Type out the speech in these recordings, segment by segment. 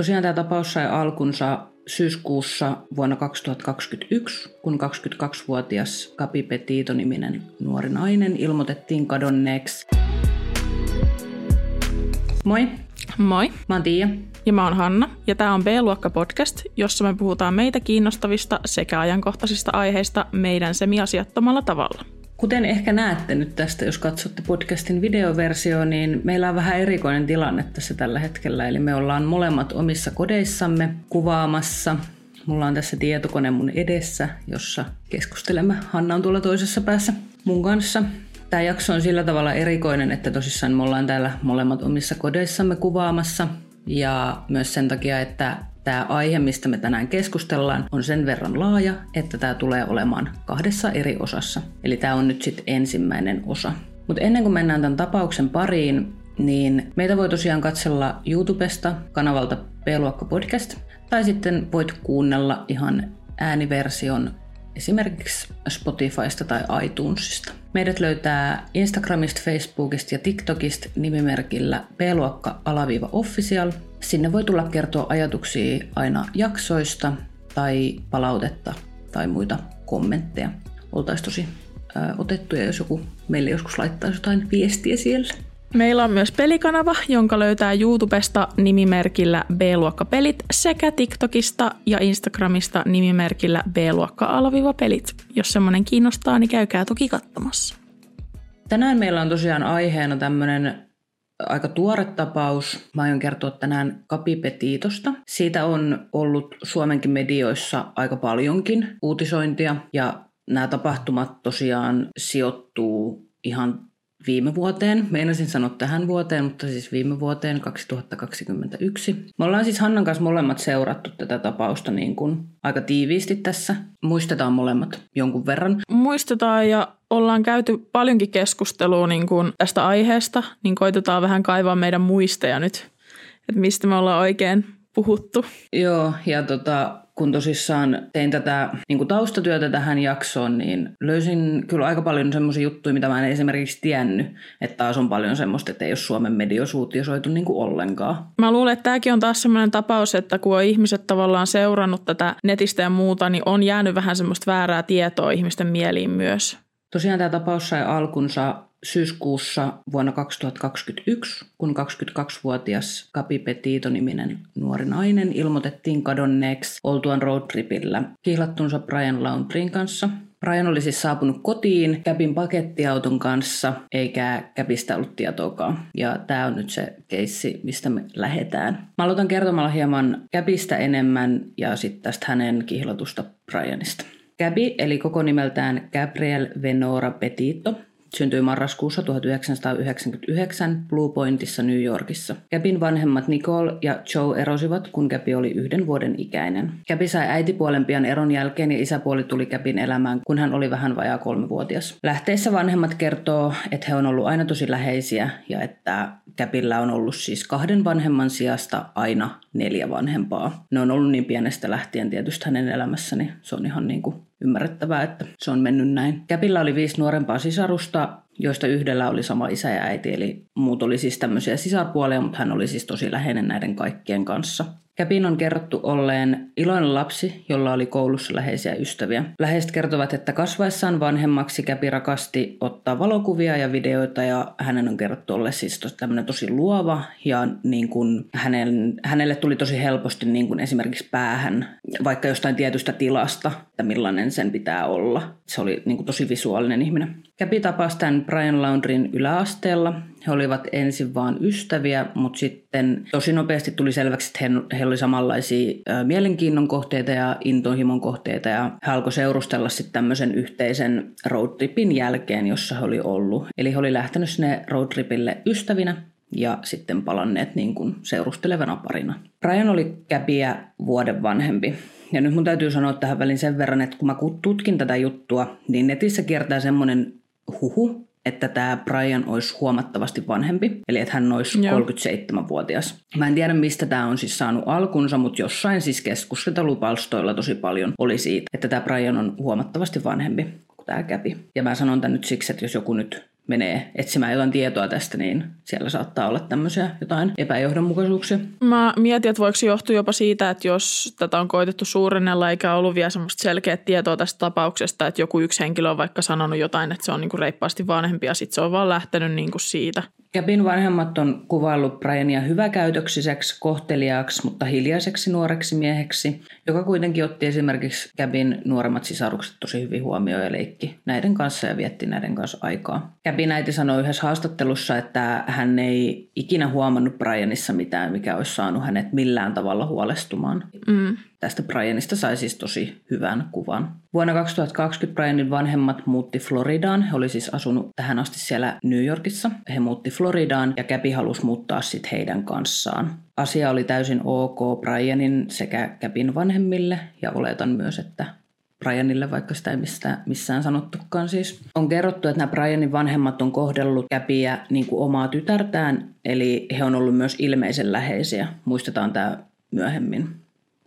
Tosiaan tämä tapaus sai alkunsa syyskuussa vuonna 2021, kun 22-vuotias Kapi Petito-niminen nuori nainen ilmoitettiin kadonneeksi. Moi, Moi, mä oon Tiia. ja mä oon Hanna, ja tää on B-luokka podcast, jossa me puhutaan meitä kiinnostavista sekä ajankohtaisista aiheista meidän semiasiattomalla tavalla. Kuten ehkä näette nyt tästä, jos katsotte podcastin videoversio, niin meillä on vähän erikoinen tilanne tässä tällä hetkellä. Eli me ollaan molemmat omissa kodeissamme kuvaamassa. Mulla on tässä tietokone mun edessä, jossa keskustelemme. Hanna on tuolla toisessa päässä mun kanssa. Tämä jakso on sillä tavalla erikoinen, että tosissaan me ollaan täällä molemmat omissa kodeissamme kuvaamassa. Ja myös sen takia, että tämä aihe, mistä me tänään keskustellaan, on sen verran laaja, että tämä tulee olemaan kahdessa eri osassa. Eli tämä on nyt sitten ensimmäinen osa. Mutta ennen kuin mennään tämän tapauksen pariin, niin meitä voi tosiaan katsella YouTubesta kanavalta B-luokka podcast, tai sitten voit kuunnella ihan ääniversion esimerkiksi Spotifysta tai iTunesista. Meidät löytää Instagramista, Facebookista ja TikTokista nimimerkillä B-luokka-official. Sinne voi tulla kertoa ajatuksia aina jaksoista tai palautetta tai muita kommentteja. Oltaisiin tosi ää, otettuja, jos joku meille joskus laittaisi jotain viestiä siellä. Meillä on myös pelikanava, jonka löytää YouTubesta nimimerkillä B-luokka-pelit sekä TikTokista ja Instagramista nimimerkillä B-luokka-pelit. Jos semmonen kiinnostaa, niin käykää toki katsomassa. Tänään meillä on tosiaan aiheena tämmöinen aika tuore tapaus. Mä aion kertoa tänään Kapipetiitosta. Siitä on ollut Suomenkin medioissa aika paljonkin uutisointia ja nämä tapahtumat tosiaan sijoittuu ihan viime vuoteen. Meinasin sanoa tähän vuoteen, mutta siis viime vuoteen 2021. Me ollaan siis Hannan kanssa molemmat seurattu tätä tapausta niin kuin aika tiiviisti tässä. Muistetaan molemmat jonkun verran. Muistetaan ja ollaan käyty paljonkin keskustelua niin kuin tästä aiheesta, niin koitetaan vähän kaivaa meidän muisteja nyt, että mistä me ollaan oikein puhuttu. Joo, ja tota, kun tosissaan tein tätä niin kuin taustatyötä tähän jaksoon, niin löysin kyllä aika paljon semmoisia juttuja, mitä mä en esimerkiksi tiennyt. Että taas on paljon semmoista, että ei ole Suomen medios uutisoitu niin kuin ollenkaan. Mä luulen, että tämäkin on taas semmoinen tapaus, että kun on ihmiset tavallaan seurannut tätä netistä ja muuta, niin on jäänyt vähän semmoista väärää tietoa ihmisten mieliin myös. Tosiaan tämä tapaus sai alkunsa syyskuussa vuonna 2021, kun 22-vuotias Kapi Petito-niminen nuori nainen ilmoitettiin kadonneeksi oltuaan roadtripillä kihlattunsa Brian Laundrin kanssa. Brian oli siis saapunut kotiin Käpin pakettiauton kanssa, eikä Käpistä ollut tietoakaan. Ja tämä on nyt se keissi, mistä me lähdetään. Mä aloitan kertomalla hieman Käpistä enemmän ja sitten tästä hänen kihlatusta Brianista. Gabi, eli koko nimeltään Gabriel Venora Petito, syntyi marraskuussa 1999 Blue Pointissa New Yorkissa. Gabin vanhemmat Nicole ja Joe erosivat, kun Gabi oli yhden vuoden ikäinen. Gabi sai äitipuolen pian eron jälkeen ja isäpuoli tuli Gabin elämään, kun hän oli vähän vajaa kolmevuotias. Lähteissä vanhemmat kertoo, että he on ollut aina tosi läheisiä ja että Gabilla on ollut siis kahden vanhemman sijasta aina neljä vanhempaa. Ne on ollut niin pienestä lähtien tietysti hänen elämässäni. Se on ihan niin kuin ymmärrettävää, että se on mennyt näin. Käpillä oli viisi nuorempaa sisarusta, joista yhdellä oli sama isä ja äiti, eli muut oli siis tämmöisiä sisarpuolia, mutta hän oli siis tosi läheinen näiden kaikkien kanssa. Käpin on kerrottu olleen iloinen lapsi, jolla oli koulussa läheisiä ystäviä. Läheiset kertovat, että kasvaessaan vanhemmaksi Käpi rakasti ottaa valokuvia ja videoita ja hänen on kerrottu olleen siis tämmöinen tosi luova ja niin kuin hänen, hänelle tuli tosi helposti niin kuin esimerkiksi päähän vaikka jostain tietystä tilasta, että millainen sen pitää olla. Se oli niin kuin tosi visuaalinen ihminen. Käpi tapasi tämän Brian Laundrin yläasteella. He olivat ensin vaan ystäviä, mutta sitten tosi nopeasti tuli selväksi, että he, oli samanlaisia mielenkiinnon kohteita ja intohimon kohteita. Ja he alkoi seurustella sitten tämmöisen yhteisen roadtripin jälkeen, jossa he oli ollut. Eli he oli lähtenyt sinne roadtripille ystävinä ja sitten palanneet niin kuin seurustelevana parina. Brian oli Käpiä vuoden vanhempi. Ja nyt mun täytyy sanoa tähän väliin sen verran, että kun mä tutkin tätä juttua, niin netissä kiertää semmoinen huhu, että tämä Brian olisi huomattavasti vanhempi, eli että hän olisi Joo. 37-vuotias. Mä en tiedä, mistä tämä on siis saanut alkunsa, mutta jossain siis keskustelupalstoilla tosi paljon oli siitä, että tämä Brian on huomattavasti vanhempi kuin tämä käpi. Ja mä sanon tämän nyt siksi, että jos joku nyt menee etsimään jotain tietoa tästä, niin siellä saattaa olla tämmöisiä jotain epäjohdonmukaisuuksia. Mä mietin, että voiko se johtua jopa siitä, että jos tätä on koitettu suurennella eikä ollut vielä semmoista selkeää tietoa tästä tapauksesta, että joku yksi henkilö on vaikka sanonut jotain, että se on niinku reippaasti vanhempi ja sitten se on vaan lähtenyt niinku siitä. Gabin vanhemmat on kuvaillut Briania hyväkäytöksiseksi, kohteliaaksi, mutta hiljaiseksi nuoreksi mieheksi, joka kuitenkin otti esimerkiksi Gabin nuoremmat sisarukset tosi hyvin huomioon ja leikki näiden kanssa ja vietti näiden kanssa aikaa. Gabin äiti sanoi yhdessä haastattelussa, että hän ei ikinä huomannut Brianissa mitään, mikä olisi saanut hänet millään tavalla huolestumaan. Mm. Tästä Brianista sai siis tosi hyvän kuvan. Vuonna 2020 Brianin vanhemmat muutti Floridaan. He oli siis asunut tähän asti siellä New Yorkissa. He muutti Floridaan ja Käpi halusi muuttaa sitten heidän kanssaan. Asia oli täysin ok Brianin sekä Käpin vanhemmille ja oletan myös, että Brianille, vaikka sitä ei mistään, missään sanottukaan siis. On kerrottu, että nämä Brianin vanhemmat on kohdellut Käpiä niin kuin omaa tytärtään, eli he on ollut myös ilmeisen läheisiä. Muistetaan tämä myöhemmin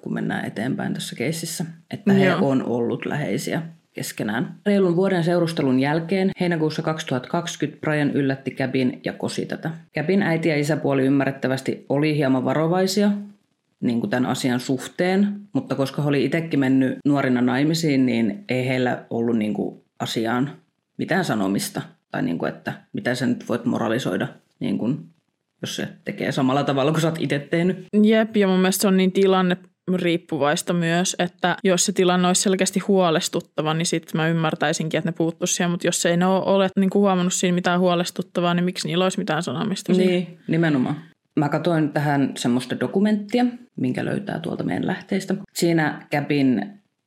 kun mennään eteenpäin tässä keississä, että he Joo. on ollut läheisiä keskenään. Reilun vuoden seurustelun jälkeen heinäkuussa 2020 Brian yllätti Käbin ja kosi tätä. Käbin äiti ja isäpuoli ymmärrettävästi oli hieman varovaisia niin kuin tämän asian suhteen, mutta koska he oli itsekin mennyt nuorina naimisiin, niin ei heillä ollut niin kuin asiaan mitään sanomista. Tai niin kuin, että mitä sä nyt voit moralisoida, niin kuin, jos se tekee samalla tavalla kuin sä oot itse tehnyt. Jep, ja mun mielestä se on niin tilanne riippuvaista myös, että jos se tilanne olisi selkeästi huolestuttava, niin sitten mä ymmärtäisinkin, että ne puuttuisi siihen, mutta jos ei ne ole, ole niin kuin huomannut siinä mitään huolestuttavaa, niin miksi niillä olisi mitään sanomista Niin, siihen? nimenomaan. Mä katsoin tähän semmoista dokumenttia, minkä löytää tuolta meidän lähteistä. Siinä käpin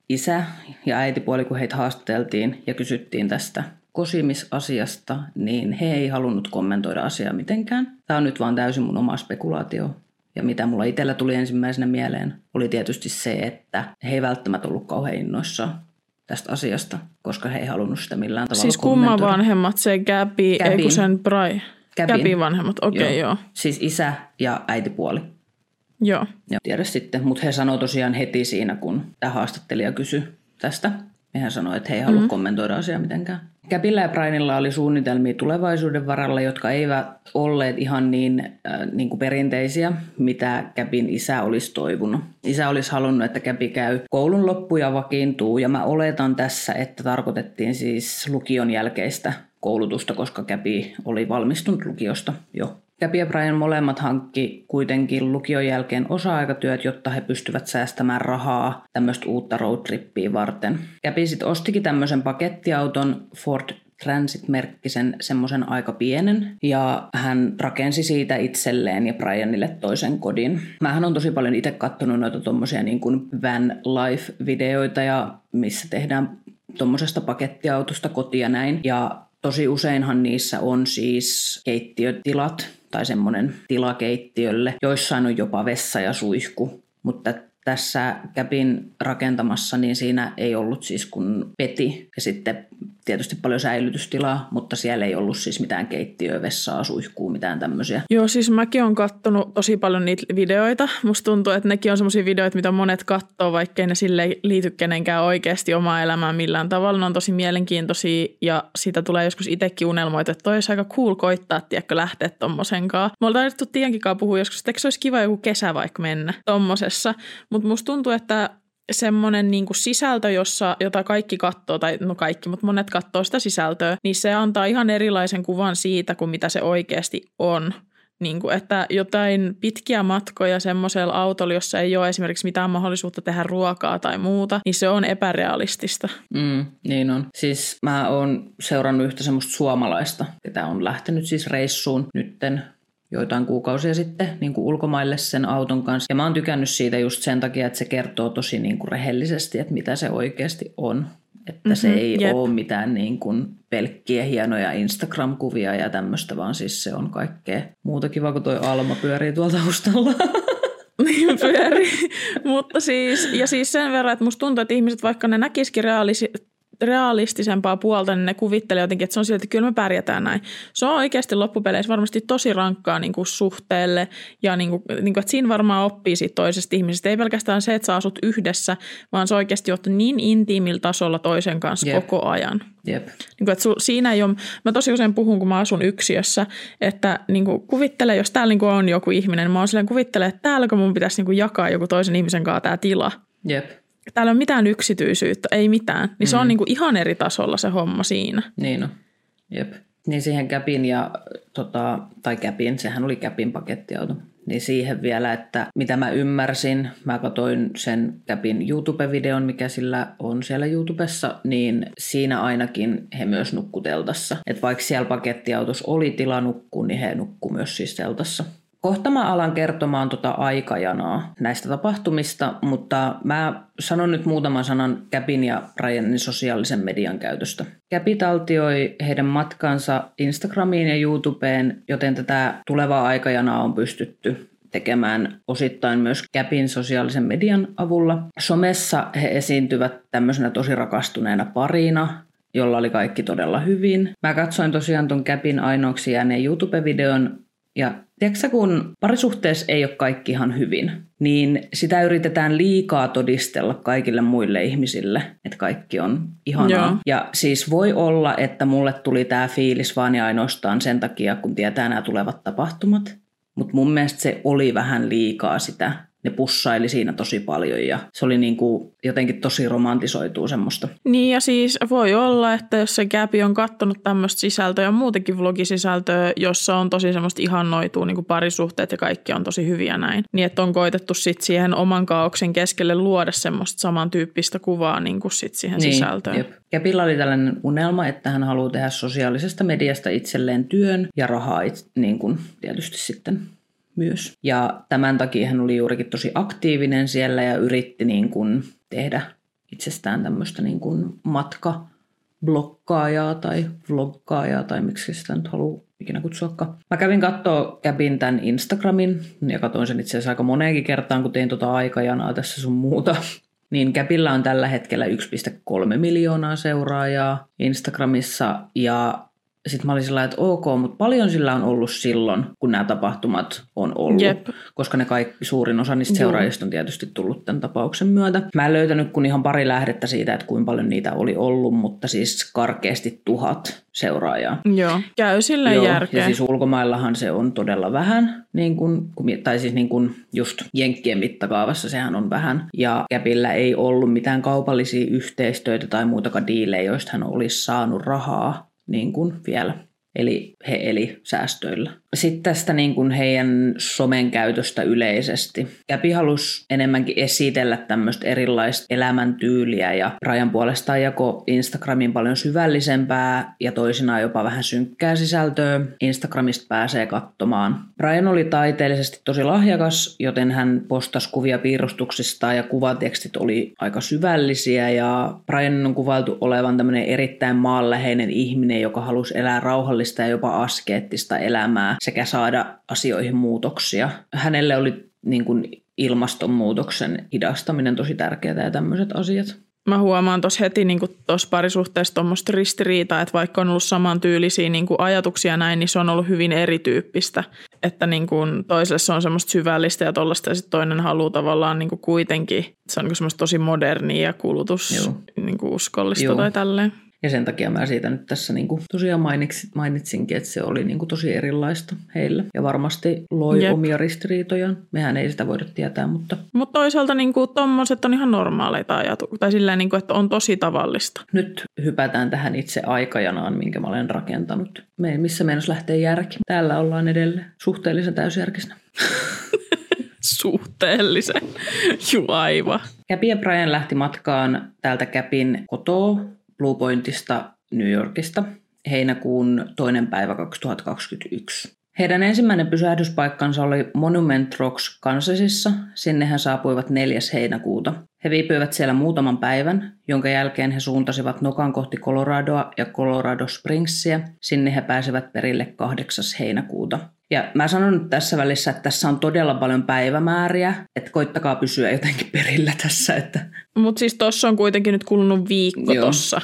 isä ja äitipuoli, kun heitä haastateltiin ja kysyttiin tästä kosimisasiasta, niin he ei halunnut kommentoida asiaa mitenkään. Tämä on nyt vaan täysin mun oma spekulaatio. Ja mitä mulla itsellä tuli ensimmäisenä mieleen, oli tietysti se, että he ei välttämättä ollut kauhean innoissaan tästä asiasta, koska he ei halunnut sitä millään tavalla Siis kumman vanhemmat, se Gabi, ei kun sen Brai? Gabin vanhemmat, okei okay, joo. joo. Siis isä ja äitipuoli. Joo. Ja tiedä sitten, mutta he sanoi tosiaan heti siinä, kun tämä haastattelija kysyi tästä. Hän sanoi, että he ei halua mm-hmm. kommentoida asiaa mitenkään. Käpillä ja Brainilla oli suunnitelmia tulevaisuuden varalla, jotka eivät olleet ihan niin, äh, niin kuin perinteisiä, mitä Käpin isä olisi toivonut. Isä olisi halunnut, että Käpi käy koulun loppu ja vakiintuu, ja mä oletan tässä, että tarkoitettiin siis lukion jälkeistä koulutusta, koska Käpi oli valmistunut lukiosta jo ja Brian molemmat hankki kuitenkin lukion jälkeen osa-aikatyöt, jotta he pystyvät säästämään rahaa tämmöistä uutta roadtrippiä varten. Käpi sitten ostikin tämmöisen pakettiauton Ford Transit-merkkisen semmoisen aika pienen ja hän rakensi siitä itselleen ja Brianille toisen kodin. Mähän on tosi paljon itse katsonut noita tommosia niin kuin van life-videoita ja missä tehdään tuommoisesta pakettiautosta kotia näin. Ja tosi useinhan niissä on siis keittiötilat tai semmoinen tilakeittiölle. Joissain on jopa vessa ja suihku, mutta tässä käpin rakentamassa, niin siinä ei ollut siis kun peti ja sitten tietysti paljon säilytystilaa, mutta siellä ei ollut siis mitään keittiöä, vessaa, suihkuu, mitään tämmöisiä. Joo, siis mäkin olen kattonut tosi paljon niitä videoita. Musta tuntuu, että nekin on semmoisia videoita, mitä monet katsoo, vaikkei ne sille liity kenenkään oikeasti omaa elämään millään tavalla. Ne on tosi mielenkiintoisia ja siitä tulee joskus itsekin unelmoita, että toi olisi aika cool koittaa, tiedätkö, lähteä tommosenkaan. Me ollaan taidettu Tiiankin puhua joskus, että se olisi kiva joku kesä vaikka mennä tommosessa, mutta musta tuntuu, että semmoinen niin kuin sisältö, jossa, jota kaikki katsoo, tai no kaikki, mutta monet katsoo sitä sisältöä, niin se antaa ihan erilaisen kuvan siitä kuin mitä se oikeasti on. Niin kuin, että jotain pitkiä matkoja semmoisella autolla, jossa ei ole esimerkiksi mitään mahdollisuutta tehdä ruokaa tai muuta, niin se on epärealistista. Mm, niin on. Siis mä oon seurannut yhtä semmoista suomalaista, ketä on lähtenyt siis reissuun nytten joitain kuukausia sitten niin kuin ulkomaille sen auton kanssa. Ja mä oon tykännyt siitä just sen takia, että se kertoo tosi niin kuin rehellisesti, että mitä se oikeasti on. Että mm-hmm, se ei jep. ole mitään niin kuin pelkkiä hienoja Instagram-kuvia ja tämmöistä, vaan siis se on kaikkea muuta kiva, kun toi Alma pyörii tuolta taustalla. Niin pyörii. Mutta siis, ja siis sen verran, että musta tuntuu, että ihmiset, vaikka ne näkisikin reaalisi, realistisempaa puolta, niin ne kuvittelee jotenkin, että se on silti, että kyllä me pärjätään näin. Se on oikeasti loppupeleissä varmasti tosi rankkaa niin kuin suhteelle ja niin kuin, niin kuin, että siinä varmaan oppii siitä toisesta ihmisestä. Ei pelkästään se, että sä asut yhdessä, vaan se oikeasti ottaa niin intiimillä tasolla toisen kanssa Jep. koko ajan. Jep. Niin kuin, että su, siinä ei ole, mä tosi usein puhun, kun mä asun yksiössä, että niin kuin, kuvittele, jos täällä niin kuin on joku ihminen, niin mä oon silleen kuvittele, että täällä kun mun pitäisi niin kuin, jakaa joku toisen ihmisen kanssa tämä tila. Jep täällä on mitään yksityisyyttä, ei mitään. Niin mm. se on mm. niin kuin ihan eri tasolla se homma siinä. Niin on, jep. Niin siihen käpin ja, tota, tai käpin, sehän oli käpin pakettiauto. Niin siihen vielä, että mitä mä ymmärsin, mä katsoin sen käpin YouTube-videon, mikä sillä on siellä YouTubessa, niin siinä ainakin he myös nukkuteltassa. Että vaikka siellä pakettiautossa oli tila nukkuu, niin he nukkuu myös siis teltassa. Kohta mä alan kertomaan tota aikajanaa näistä tapahtumista, mutta mä sanon nyt muutaman sanan Käpin ja Ryanin sosiaalisen median käytöstä. Käpi taltioi heidän matkansa Instagramiin ja YouTubeen, joten tätä tulevaa aikajanaa on pystytty tekemään osittain myös Käpin sosiaalisen median avulla. Somessa he esiintyvät tämmöisenä tosi rakastuneena parina, jolla oli kaikki todella hyvin. Mä katsoin tosiaan ton Käpin ainoaksi jääneen YouTube-videon ja tiedätkö kun parisuhteessa ei ole kaikki ihan hyvin, niin sitä yritetään liikaa todistella kaikille muille ihmisille, että kaikki on ihanaa. Joo. Ja siis voi olla, että mulle tuli tämä fiilis vaan ja ainoastaan sen takia, kun tietää nämä tulevat tapahtumat. Mutta mun mielestä se oli vähän liikaa sitä ne pussaili siinä tosi paljon ja se oli niin kuin jotenkin tosi romantisoituu semmoista. Niin ja siis voi olla, että jos se Gäpi on kattonut tämmöistä sisältöä ja muutenkin vlogisisältöä, jossa on tosi semmoista ihannoituu niin kuin parisuhteet ja kaikki on tosi hyviä näin, niin että on koitettu sitten siihen oman kaauksen keskelle luoda semmoista samantyyppistä kuvaa niin kuin sit siihen niin, sisältöön. Jep. Käpillä oli tällainen unelma, että hän haluaa tehdä sosiaalisesta mediasta itselleen työn ja rahaa niin kuin tietysti sitten myös. Ja tämän takia hän oli juurikin tosi aktiivinen siellä ja yritti niin kuin tehdä itsestään tämmöistä niin kuin matkablokkaaja tai vloggaajaa tai miksi sitä nyt haluaa ikinä. Mä kävin katsoa kävin tämän Instagramin ja katsoin sen itse asiassa aika moneenkin kertaan, kun tein tota aikajanaa tässä sun muuta. Niin Käpillä on tällä hetkellä 1,3 miljoonaa seuraajaa Instagramissa ja sitten mä olin sillä että ok, mutta paljon sillä on ollut silloin, kun nämä tapahtumat on ollut. Jep. Koska ne kaikki, suurin osa niistä seuraajista on tietysti tullut tämän tapauksen myötä. Mä en löytänyt kun ihan pari lähdettä siitä, että kuinka paljon niitä oli ollut, mutta siis karkeasti tuhat seuraajaa. Joo, käy sillä Joo, järkeä. Ja siis ulkomaillahan se on todella vähän, niin kun, tai siis niin kun just Jenkkien mittakaavassa sehän on vähän. Ja Käpillä ei ollut mitään kaupallisia yhteistyötä tai muutakaan diilejä, joista hän olisi saanut rahaa niin kuin vielä. Eli he eli säästöillä. Sitten tästä niin kuin heidän somen käytöstä yleisesti. Käpi halusi enemmänkin esitellä tämmöistä erilaista elämäntyyliä ja Rajan puolestaan jako Instagramin paljon syvällisempää ja toisinaan jopa vähän synkkää sisältöä. Instagramista pääsee katsomaan. Brian oli taiteellisesti tosi lahjakas, joten hän postasi kuvia piirustuksista ja kuvatekstit oli aika syvällisiä ja Brian on kuvailtu olevan tämmöinen erittäin maanläheinen ihminen, joka halusi elää rauhallista ja jopa askeettista elämää sekä saada asioihin muutoksia. Hänelle oli niin kuin ilmastonmuutoksen hidastaminen tosi tärkeää ja tämmöiset asiat. Mä huomaan tuossa heti niin tuossa parisuhteessa tuommoista ristiriitaa, että vaikka on ollut samantyylisiä niin kuin ajatuksia näin, niin se on ollut hyvin erityyppistä. Että niin kuin toiselle se on semmoista syvällistä ja tollaista ja sitten toinen haluaa tavallaan niin kuin kuitenkin, se on niin kuin semmoista tosi modernia ja kulutus niin kuin uskollista Joo. tai tälleen. Ja sen takia mä siitä nyt tässä niin kuin tosiaan mainitsin, mainitsinkin, että se oli niin kuin tosi erilaista heille. Ja varmasti loi Jep. omia ristiriitoja. Mehän ei sitä voida tietää, mutta... Mutta toisaalta niin kuin tommoset on ihan normaaleita ajatuksia. Tai sillä niin kuin, että on tosi tavallista. Nyt hypätään tähän itse aikajanaan, minkä mä olen rakentanut. Me, missä meidän lähtee järki? Täällä ollaan edelleen suhteellisen täysjärkisenä. suhteellisen. Juaiva. Käpi ja Brian lähti matkaan täältä Käpin kotoa Bluepointista New Yorkista heinäkuun toinen päivä 2021. Heidän ensimmäinen pysähdyspaikkansa oli Monument Rocks Kansasissa. Sinne he saapuivat 4. heinäkuuta. He viipyivät siellä muutaman päivän, jonka jälkeen he suuntasivat nokan kohti Coloradoa ja Colorado Springsia. Sinne he pääsivät perille 8. heinäkuuta. Ja mä sanon nyt tässä välissä, että tässä on todella paljon päivämääriä, että koittakaa pysyä jotenkin perillä tässä. Että... Mutta siis tuossa on kuitenkin nyt kulunut viikko Joo. tossa.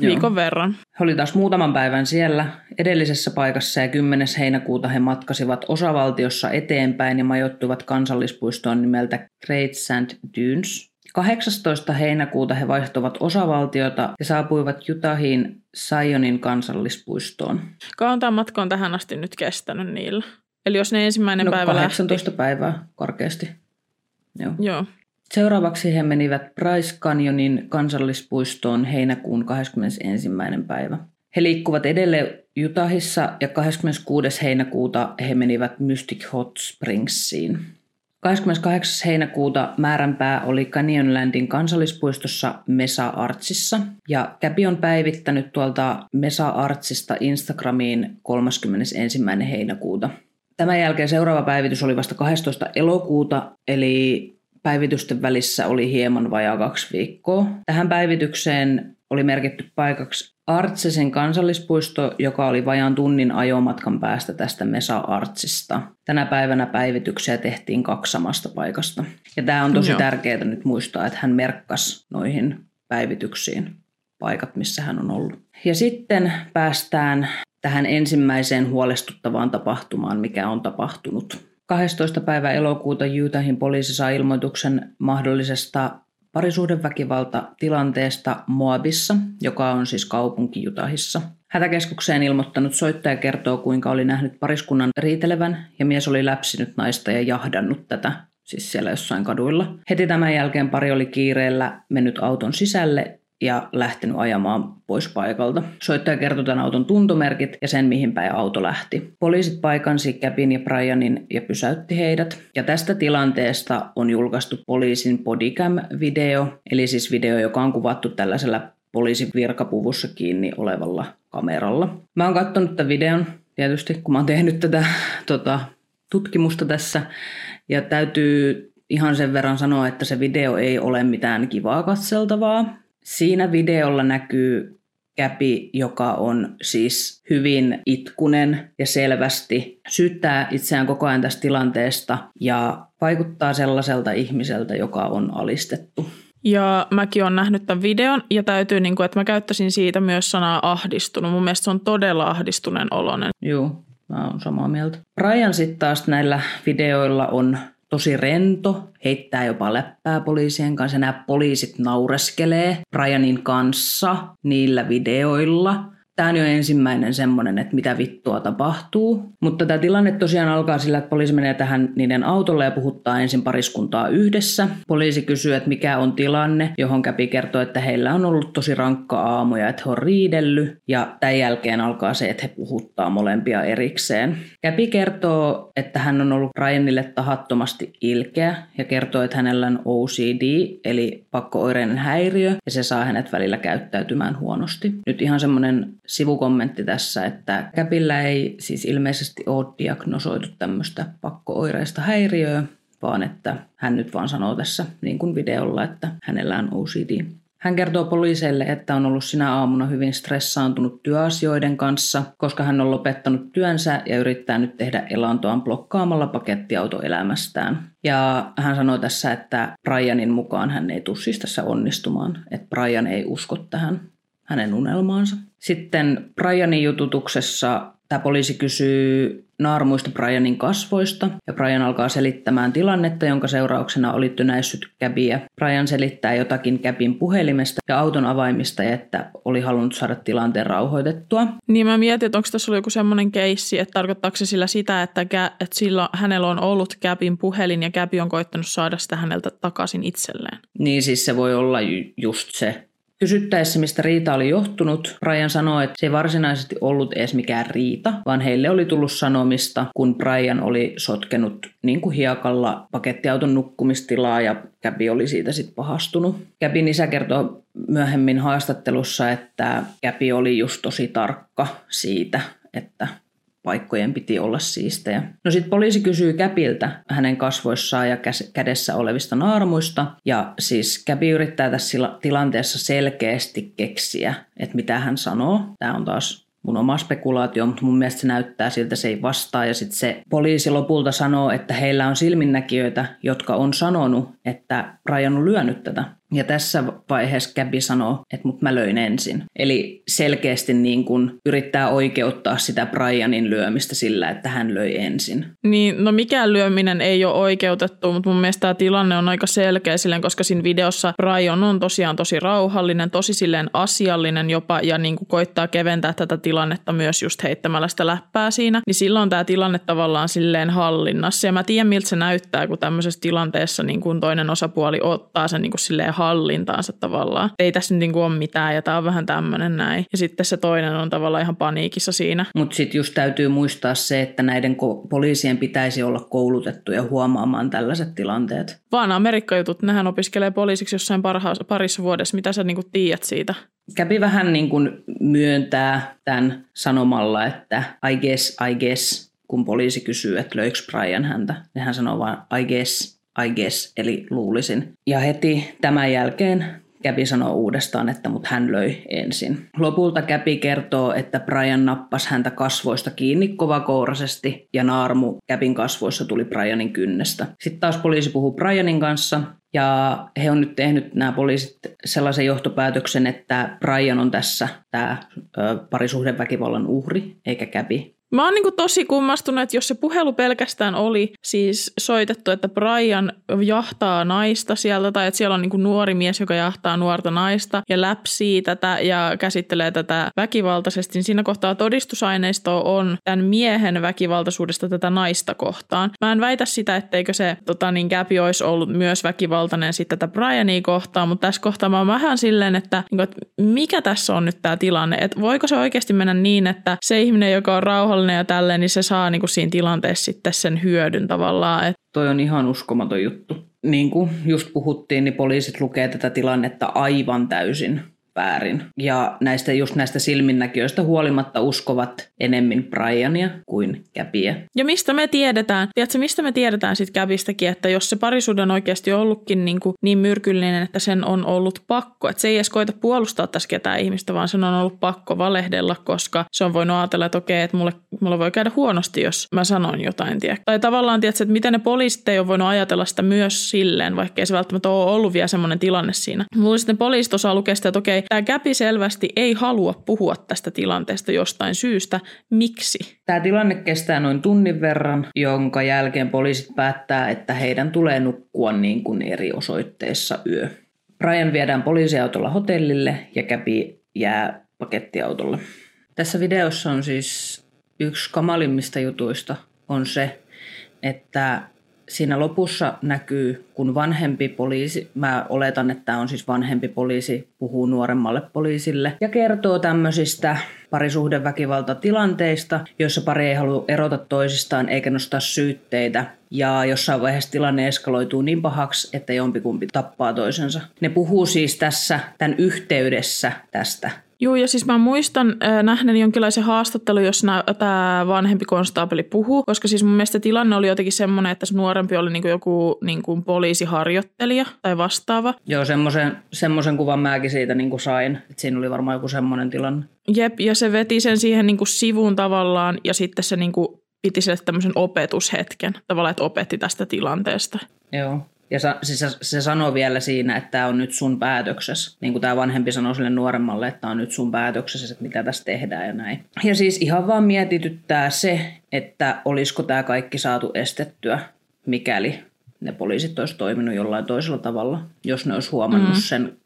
Viikon verran. He oli taas muutaman päivän siellä edellisessä paikassa ja 10. heinäkuuta he matkasivat osavaltiossa eteenpäin ja majoittuivat kansallispuistoon nimeltä Great Sand Dunes. 18. heinäkuuta he vaihtoivat osavaltiota ja saapuivat Utahiin Sionin kansallispuistoon. Kauan tämä matka on tähän asti nyt kestänyt niillä? Eli jos ne ensimmäinen no, päivä 18 lähti. päivää korkeasti. Joo. Joo. Seuraavaksi he menivät Bryce Canyonin kansallispuistoon heinäkuun 21. päivä. He liikkuvat edelleen Utahissa ja 26. heinäkuuta he menivät Mystic Hot Springsiin. 28. heinäkuuta määränpää oli Canyonlandin kansallispuistossa Mesa Artsissa ja Käpi on päivittänyt tuolta Mesa Artsista Instagramiin 31. heinäkuuta. Tämän jälkeen seuraava päivitys oli vasta 12. elokuuta, eli päivitysten välissä oli hieman vajaa kaksi viikkoa. Tähän päivitykseen oli merkitty paikaksi Artsesen kansallispuisto, joka oli vajaan tunnin ajomatkan päästä tästä Mesa Artsista. Tänä päivänä päivityksiä tehtiin kaksi samasta paikasta. Ja tämä on tosi Joo. tärkeää nyt muistaa, että hän merkkasi noihin päivityksiin paikat, missä hän on ollut. Ja sitten päästään tähän ensimmäiseen huolestuttavaan tapahtumaan, mikä on tapahtunut. 12. päivä elokuuta Jyytähin poliisi sai ilmoituksen mahdollisesta parisuhdeväkivalta tilanteesta Moabissa, joka on siis kaupunki Jutahissa. Hätäkeskukseen ilmoittanut soittaja kertoo, kuinka oli nähnyt pariskunnan riitelevän ja mies oli läpsinyt naista ja jahdannut tätä, siis siellä jossain kaduilla. Heti tämän jälkeen pari oli kiireellä mennyt auton sisälle ja lähtenyt ajamaan pois paikalta. Soittaja kertoi tämän auton tuntomerkit ja sen, mihin päin auto lähti. Poliisit paikansi Käpin ja Brianin ja pysäytti heidät. Ja tästä tilanteesta on julkaistu poliisin bodycam-video, eli siis video, joka on kuvattu tällaisella poliisin virkapuvussa kiinni olevalla kameralla. Mä oon katsonut tämän videon tietysti, kun mä oon tehnyt tätä tota, tutkimusta tässä. Ja täytyy ihan sen verran sanoa, että se video ei ole mitään kivaa katseltavaa. Siinä videolla näkyy Käpi, joka on siis hyvin itkunen ja selvästi syyttää itseään koko ajan tästä tilanteesta ja vaikuttaa sellaiselta ihmiseltä, joka on alistettu. Ja mäkin olen nähnyt tämän videon ja täytyy, niin kuin, että mä käyttäisin siitä myös sanaa ahdistunut. Mun mielestä se on todella ahdistuneen oloinen. Joo, mä oon samaa mieltä. Brian sitten taas näillä videoilla on tosi rento, heittää jopa läppää poliisien kanssa. Nämä poliisit naureskelee Brianin kanssa niillä videoilla – Tämä on jo ensimmäinen semmoinen, että mitä vittua tapahtuu. Mutta tämä tilanne tosiaan alkaa sillä, että poliisi menee tähän niiden autolle ja puhuttaa ensin pariskuntaa yhdessä. Poliisi kysyy, että mikä on tilanne, johon Käpi kertoo, että heillä on ollut tosi rankka aamu ja että he on riidellyt. Ja tämän jälkeen alkaa se, että he puhuttaa molempia erikseen. Käpi kertoo, että hän on ollut Ryanille tahattomasti ilkeä ja kertoo, että hänellä on OCD, eli pakkooireinen häiriö, ja se saa hänet välillä käyttäytymään huonosti. Nyt ihan semmoinen sivukommentti tässä, että Käpillä ei siis ilmeisesti ole diagnosoitu tämmöistä pakkooireista häiriöä, vaan että hän nyt vaan sanoo tässä niin kuin videolla, että hänellä on OCD. Hän kertoo poliiseille, että on ollut sinä aamuna hyvin stressaantunut työasioiden kanssa, koska hän on lopettanut työnsä ja yrittää nyt tehdä elantoaan blokkaamalla pakettiautoelämästään. Ja hän sanoi tässä, että Brianin mukaan hän ei tule siis tässä onnistumaan, että Brian ei usko tähän hänen unelmaansa. Sitten Brianin jututuksessa tämä poliisi kysyy naarmuista Brianin kasvoista ja Brian alkaa selittämään tilannetta, jonka seurauksena oli tönäissyt käbiä. Brian selittää jotakin käpin puhelimesta ja auton avaimista ja että oli halunnut saada tilanteen rauhoitettua. Niin mä mietin, että onko tässä ollut joku semmoinen keissi, että tarkoittaako se sillä sitä, että, kä- että sillä, hänellä on ollut käpin puhelin ja käpi on koittanut saada sitä häneltä takaisin itselleen. Niin siis se voi olla ju- just se, Kysyttäessä, mistä riita oli johtunut, Brian sanoi, että se ei varsinaisesti ollut edes mikään riita, vaan heille oli tullut sanomista, kun Brian oli sotkenut niin kuin hiekalla pakettiauton nukkumistilaa ja Käpi oli siitä sitten pahastunut. Käpin isä kertoo myöhemmin haastattelussa, että Käpi oli just tosi tarkka siitä, että paikkojen piti olla siistejä. No sitten poliisi kysyy Käpiltä hänen kasvoissaan ja kädessä olevista naarmuista. Ja siis Käpi yrittää tässä tilanteessa selkeästi keksiä, että mitä hän sanoo. Tämä on taas mun oma spekulaatio, mutta mun mielestä se näyttää siltä, se ei vastaa. Ja sitten se poliisi lopulta sanoo, että heillä on silminnäkijöitä, jotka on sanonut, että Brian on lyönyt tätä. Ja tässä vaiheessa Käbi sanoo, että mut mä löin ensin. Eli selkeästi niin kun yrittää oikeuttaa sitä Brianin lyömistä sillä, että hän löi ensin. Niin, no mikään lyöminen ei ole oikeutettu, mutta mun mielestä tämä tilanne on aika selkeä silleen, koska siinä videossa Brian on tosiaan tosi rauhallinen, tosi silleen asiallinen jopa ja niin kuin koittaa keventää tätä tilannetta myös just heittämällä sitä läppää siinä. Niin silloin tämä tilanne tavallaan silleen hallinnassa. Ja mä tiedän, miltä se näyttää, kun tämmöisessä tilanteessa niin kuin toinen osapuoli ottaa sen niin kuin silleen hallintaansa tavallaan. Ei tässä nyt niin kuin ole mitään ja tämä on vähän tämmöinen näin. Ja sitten se toinen on tavallaan ihan paniikissa siinä. Mutta sitten just täytyy muistaa se, että näiden ko- poliisien pitäisi olla koulutettuja huomaamaan tällaiset tilanteet. Vaan Amerikka-jutut, nehän opiskelee poliisiksi jossain parha- parissa vuodessa. Mitä sä niin kuin tiedät siitä? Kävi vähän niin kuin myöntää tämän sanomalla, että I guess, I guess, kun poliisi kysyy, että löikö Brian häntä. Ja hän sanoo vaan I guess, I guess, eli luulisin. Ja heti tämän jälkeen Käpi sanoo uudestaan, että mut hän löi ensin. Lopulta Käpi kertoo, että Brian nappasi häntä kasvoista kiinni kovakourasesti ja naarmu Käpin kasvoissa tuli Brianin kynnestä. Sitten taas poliisi puhuu Brianin kanssa ja he on nyt tehnyt nämä poliisit sellaisen johtopäätöksen, että Brian on tässä tämä parisuhdeväkivallan uhri eikä Käpi. Mä oon niin tosi kummastunut, että jos se puhelu pelkästään oli siis soitettu, että Brian jahtaa naista sieltä, tai että siellä on niin nuori mies, joka jahtaa nuorta naista ja läpsii tätä ja käsittelee tätä väkivaltaisesti, niin siinä kohtaa todistusaineisto on tämän miehen väkivaltaisuudesta tätä naista kohtaan. Mä en väitä sitä, etteikö se tota, niin Gabby olisi ollut myös väkivaltainen sitten tätä Briania kohtaan, mutta tässä kohtaa mä oon vähän silleen, että, niin kuin, että mikä tässä on nyt tämä tilanne, että voiko se oikeasti mennä niin, että se ihminen, joka on rauhallinen rikollinen ja tälleen, niin se saa niin kuin siinä tilanteessa sitten sen hyödyn tavallaan. Et. Toi on ihan uskomaton juttu. Niin kuin just puhuttiin, niin poliisit lukee tätä tilannetta aivan täysin väärin. Ja näistä, just näistä silminnäkijöistä huolimatta uskovat enemmän Briania kuin Käpiä. Ja mistä me tiedetään, tiedätkö, mistä me tiedetään sitten Käpistäkin, että jos se parisuuden on oikeasti ollutkin niin, kuin niin myrkyllinen, että sen on ollut pakko, että se ei edes koita puolustaa tässä ketään ihmistä, vaan sen on ollut pakko valehdella, koska se on voinut ajatella, että okei, että mulle, mulle voi käydä huonosti, jos mä sanon jotain, tiedä. Tai tavallaan, tiedätkö, että miten ne poliisit ei ole voinut ajatella sitä myös silleen, vaikka ei se välttämättä ole ollut vielä semmoinen tilanne siinä. Mulla sitten poliisit osaa lukea sitä, että okei, tämä Käpi selvästi ei halua puhua tästä tilanteesta jostain syystä. Miksi? Tämä tilanne kestää noin tunnin verran, jonka jälkeen poliisit päättää, että heidän tulee nukkua niin kuin eri osoitteissa yö. Brian viedään poliisiautolla hotellille ja Käpi jää pakettiautolle. Tässä videossa on siis yksi kamalimmista jutuista on se, että siinä lopussa näkyy, kun vanhempi poliisi, mä oletan, että tämä on siis vanhempi poliisi, puhuu nuoremmalle poliisille ja kertoo tämmöisistä parisuhdeväkivaltatilanteista, joissa pari ei halua erota toisistaan eikä nostaa syytteitä. Ja jossain vaiheessa tilanne eskaloituu niin pahaksi, että jompikumpi tappaa toisensa. Ne puhuu siis tässä, tämän yhteydessä tästä Joo, ja siis mä muistan äh, nähneeni jonkinlaisen haastattelun, jos tämä vanhempi konstaapeli puhuu, koska siis mun mielestä tilanne oli jotenkin semmoinen, että se nuorempi oli niinku joku niinku poliisiharjoittelija tai vastaava. Joo, semmoisen, semmoisen kuvan mäkin siitä niinku sain, että siinä oli varmaan joku semmoinen tilanne. Jep, ja se veti sen siihen niinku sivuun tavallaan, ja sitten se niinku piti sille tämmöisen opetushetken, tavallaan, että opetti tästä tilanteesta. Joo. Ja sa, siis se, se sanoo vielä siinä, että tämä on nyt sun päätöksessä. Niin kuin tämä vanhempi sanoi sille nuoremmalle, että tämä on nyt sun päätöksessä, että mitä tässä tehdään ja näin. Ja siis ihan vaan mietityttää se, että olisiko tämä kaikki saatu estettyä, mikäli ne poliisit olisi toiminut jollain toisella tavalla, jos ne olisi huomannut mm. sen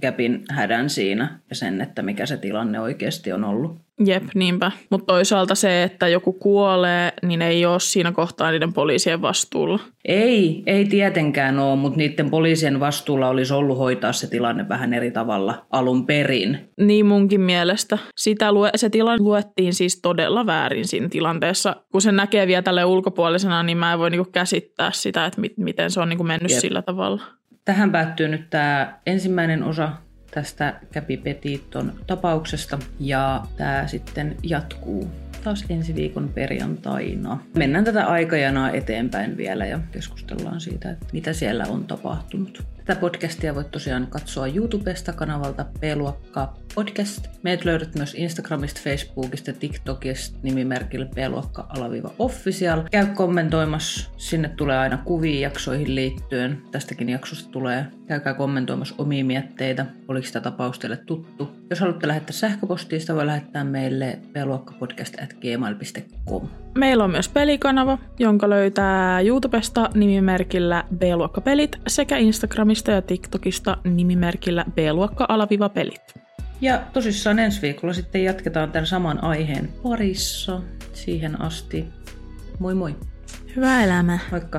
Gapin hädän siinä ja sen, että mikä se tilanne oikeasti on ollut. Jep, niinpä. Mutta toisaalta se, että joku kuolee, niin ei ole siinä kohtaa niiden poliisien vastuulla. Ei, ei tietenkään ole, mutta niiden poliisien vastuulla olisi ollut hoitaa se tilanne vähän eri tavalla alun perin. Niin munkin mielestä. Sitä lue, se tilanne luettiin siis todella väärin siinä tilanteessa. Kun se näkee vielä tälle ulkopuolisena, niin mä en voi niinku käsittää sitä, että mit, miten se on niinku mennyt Jep. sillä tavalla. Tähän päättyy nyt tämä ensimmäinen osa tästä Käpi Petiton tapauksesta ja tämä sitten jatkuu taas ensi viikon perjantaina. Mennään tätä aikajanaa eteenpäin vielä ja keskustellaan siitä, että mitä siellä on tapahtunut. Tätä podcastia voit tosiaan katsoa YouTubesta kanavalta B-luokka podcast. Meidät löydät myös Instagramista, Facebookista TikTokista nimimerkillä B-luokka-official. Käy kommentoimassa, sinne tulee aina kuvia jaksoihin liittyen. Tästäkin jaksosta tulee. Käykää kommentoimassa omia mietteitä, oliko sitä tapaus teille tuttu. Jos haluatte lähettää sähköpostia, sitä voi lähettää meille bluokkapodcast.gmail.com. Meillä on myös pelikanava, jonka löytää YouTubesta nimimerkillä B-luokkapelit sekä Instagramista ja TikTokista nimimerkillä B-luokka-pelit. Ja tosissaan ensi viikolla sitten jatketaan tämän saman aiheen parissa. Siihen asti. Moi moi. Hyvää elämää. Moikka.